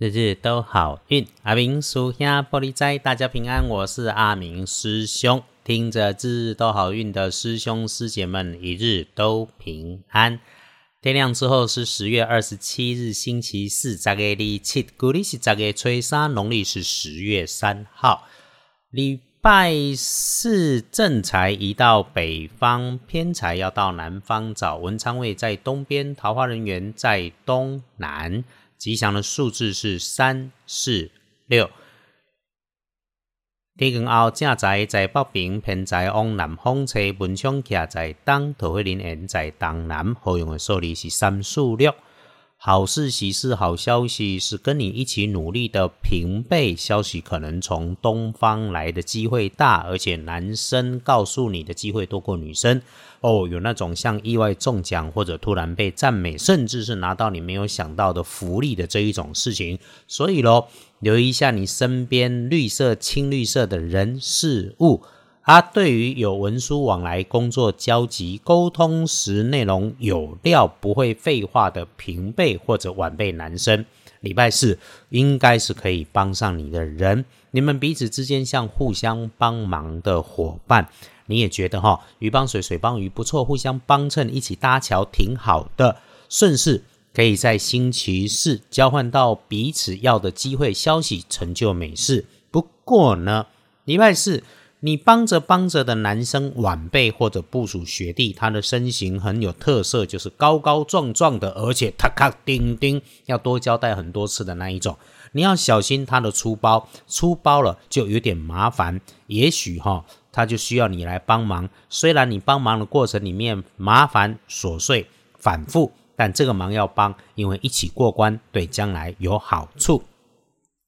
日日都好运，阿明属下玻璃斋，大家平安。我是阿明师兄，听着日日都好运的师兄师姐们，一日都平安。天亮之后是十月二十七日，星期四，十月二七，古历是十月初三，农历是十月三号。礼拜四正财移到北方，偏财要到南方找。文昌位在东边，桃花人员在东南。吉祥的数字是三、四、六。天光后，正在在北平，偏在往南方吹，文昌徛在东，桃花林缘在东南。好用的数字是三、四、六。好事、喜事、好消息是跟你一起努力的平辈。消息可能从东方来的机会大，而且男生告诉你的机会多过女生。哦，有那种像意外中奖或者突然被赞美，甚至是拿到你没有想到的福利的这一种事情，所以咯，留意一下你身边绿色、青绿色的人事物。啊，对于有文书往来、工作交集、沟通时内容有料、不会废话的平辈或者晚辈男生，礼拜四应该是可以帮上你的人。你们彼此之间像互相帮忙的伙伴。你也觉得哈，鱼帮水，水帮鱼，不错，互相帮衬，一起搭桥，挺好的。顺势可以在星期四交换到彼此要的机会、消息，成就美事。不过呢，礼拜四你帮着帮着的男生晚辈或者部属学弟，他的身形很有特色，就是高高壮壮的，而且咔咔叮叮，要多交代很多次的那一种。你要小心他的粗包，粗包了就有点麻烦。也许哈。他就需要你来帮忙，虽然你帮忙的过程里面麻烦琐碎反复，但这个忙要帮，因为一起过关对将来有好处。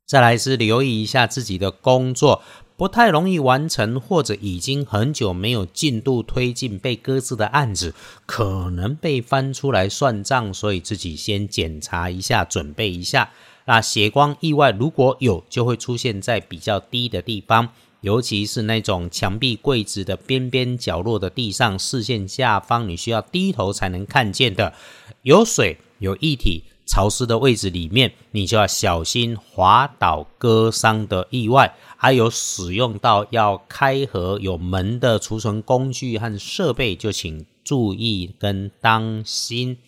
再来是留意一下自己的工作不太容易完成，或者已经很久没有进度推进被搁置的案子，可能被翻出来算账，所以自己先检查一下，准备一下。那血光意外如果有，就会出现在比较低的地方。尤其是那种墙壁、柜子的边边角落的地上，视线下方你需要低头才能看见的，有水、有液体、潮湿的位置里面，你就要小心滑倒、割伤的意外。还有使用到要开合有门的储存工具和设备，就请注意跟当心。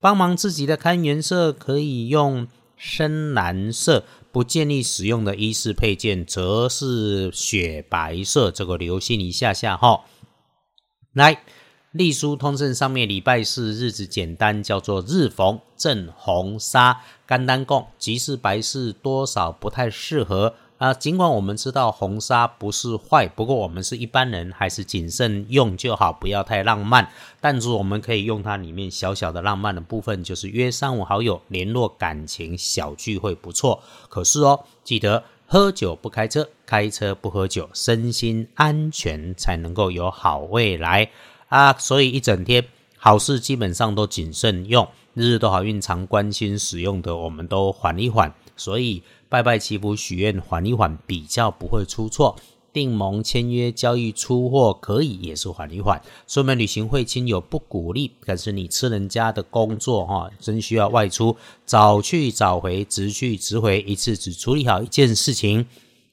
帮忙自己的看颜色，可以用深蓝色。不建议使用的衣饰配件则是雪白色，这个留心一下下哈。来，隶书通胜上面礼拜四日子简单，叫做日逢正红纱，干单供吉事白事多少不太适合。啊，尽管我们知道红纱不是坏，不过我们是一般人，还是谨慎用就好，不要太浪漫。但是我们可以用它里面小小的浪漫的部分，就是约三五好友联络感情，小聚会不错。可是哦，记得喝酒不开车，开车不喝酒，身心安全才能够有好未来啊！所以一整天好事基本上都谨慎用，日日都好运，常关心使用的，我们都缓一缓。所以。拜拜祈福许愿缓一缓，比较不会出错。订盟签约交易出货可以，也是缓一缓。出门旅行会亲友不鼓励，可是你吃人家的工作哈，真需要外出，早去早回，直去直回，一次只处理好一件事情。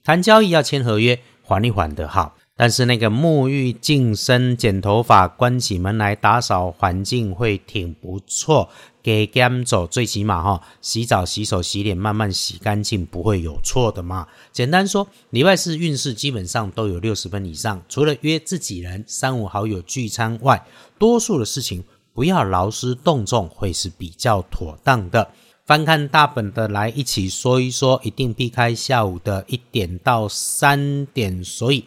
谈交易要签合约，缓一缓的好。但是那个沐浴、净身、剪头发、关起门来打扫环境会挺不错。给 gam 走，最起码哈，洗澡、洗手、洗脸，慢慢洗干净，不会有错的嘛。简单说，礼拜四运势基本上都有六十分以上。除了约自己人、三五好友聚餐外，多数的事情不要劳师动众，会是比较妥当的。翻看大本的来一起说一说，一定避开下午的一点到三点。所以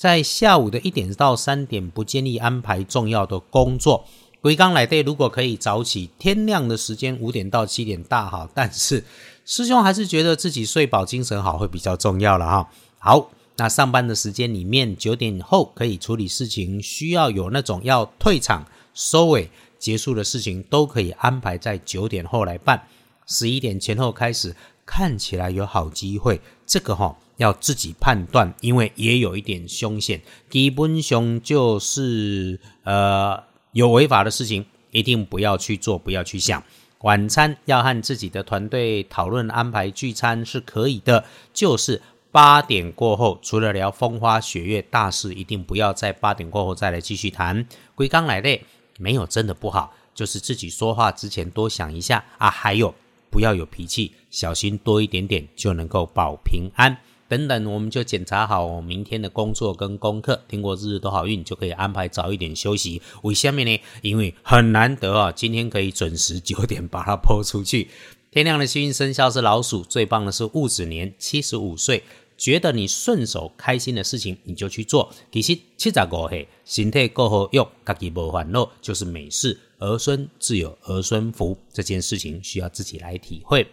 在下午的一点到三点，不建议安排重要的工作。归刚来对，如果可以早起，天亮的时间五点到七点大好。但是师兄还是觉得自己睡饱、精神好会比较重要了哈。好，那上班的时间里面，九点后可以处理事情，需要有那种要退场、收尾、结束的事情，都可以安排在九点后来办。十一点前后开始，看起来有好机会，这个哈要自己判断，因为也有一点凶险。基本上就是呃。有违法的事情，一定不要去做，不要去想。晚餐要和自己的团队讨论安排聚餐是可以的，就是八点过后，除了聊风花雪月大事，一定不要在八点过后再来继续谈。归刚来的没有真的不好，就是自己说话之前多想一下啊。还有不要有脾气，小心多一点点就能够保平安。等等，我们就检查好明天的工作跟功课。听过日日都好运，就可以安排早一点休息。为下面呢？因为很难得啊，今天可以准时九点把它播出去。天亮的幸运生肖是老鼠，最棒的是戊子年，七十五岁。觉得你顺手开心的事情，你就去做。其实七十五岁，身体够好用，自己无烦恼，就是美事。儿孙自有儿孙福，这件事情需要自己来体会。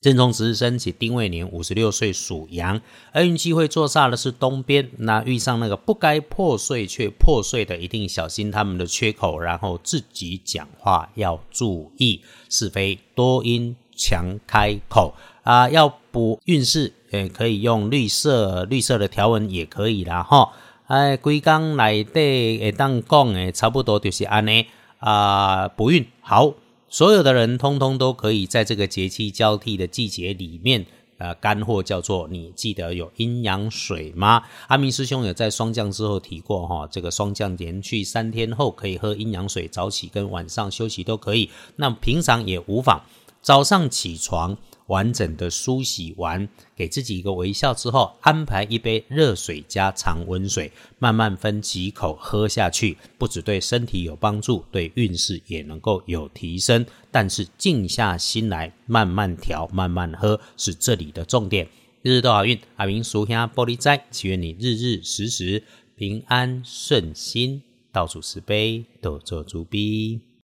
正冲值日生起丁未年五十六岁属羊，而运气会坐煞的是东边。那遇上那个不该破碎却破碎的，一定小心他们的缺口，然后自己讲话要注意是非多因强开口啊。要补运势，呃，可以用绿色绿色的条纹也可以啦哈。哎，龟缸来的会当讲诶，差不多就是安尼啊，补运好。所有的人通通都可以在这个节气交替的季节里面，呃，干货叫做你记得有阴阳水吗？阿明师兄有在霜降之后提过哈，这个霜降连续三天后可以喝阴阳水，早起跟晚上休息都可以。那平常也无妨，早上起床。完整的梳洗完，给自己一个微笑之后，安排一杯热水加常温水，慢慢分几口喝下去，不止对身体有帮助，对运势也能够有提升。但是静下心来，慢慢调，慢慢喝，是这里的重点。日日都好运，阿明叔兄玻璃斋，祈愿你日日时时平安顺心，倒数十杯都做足逼。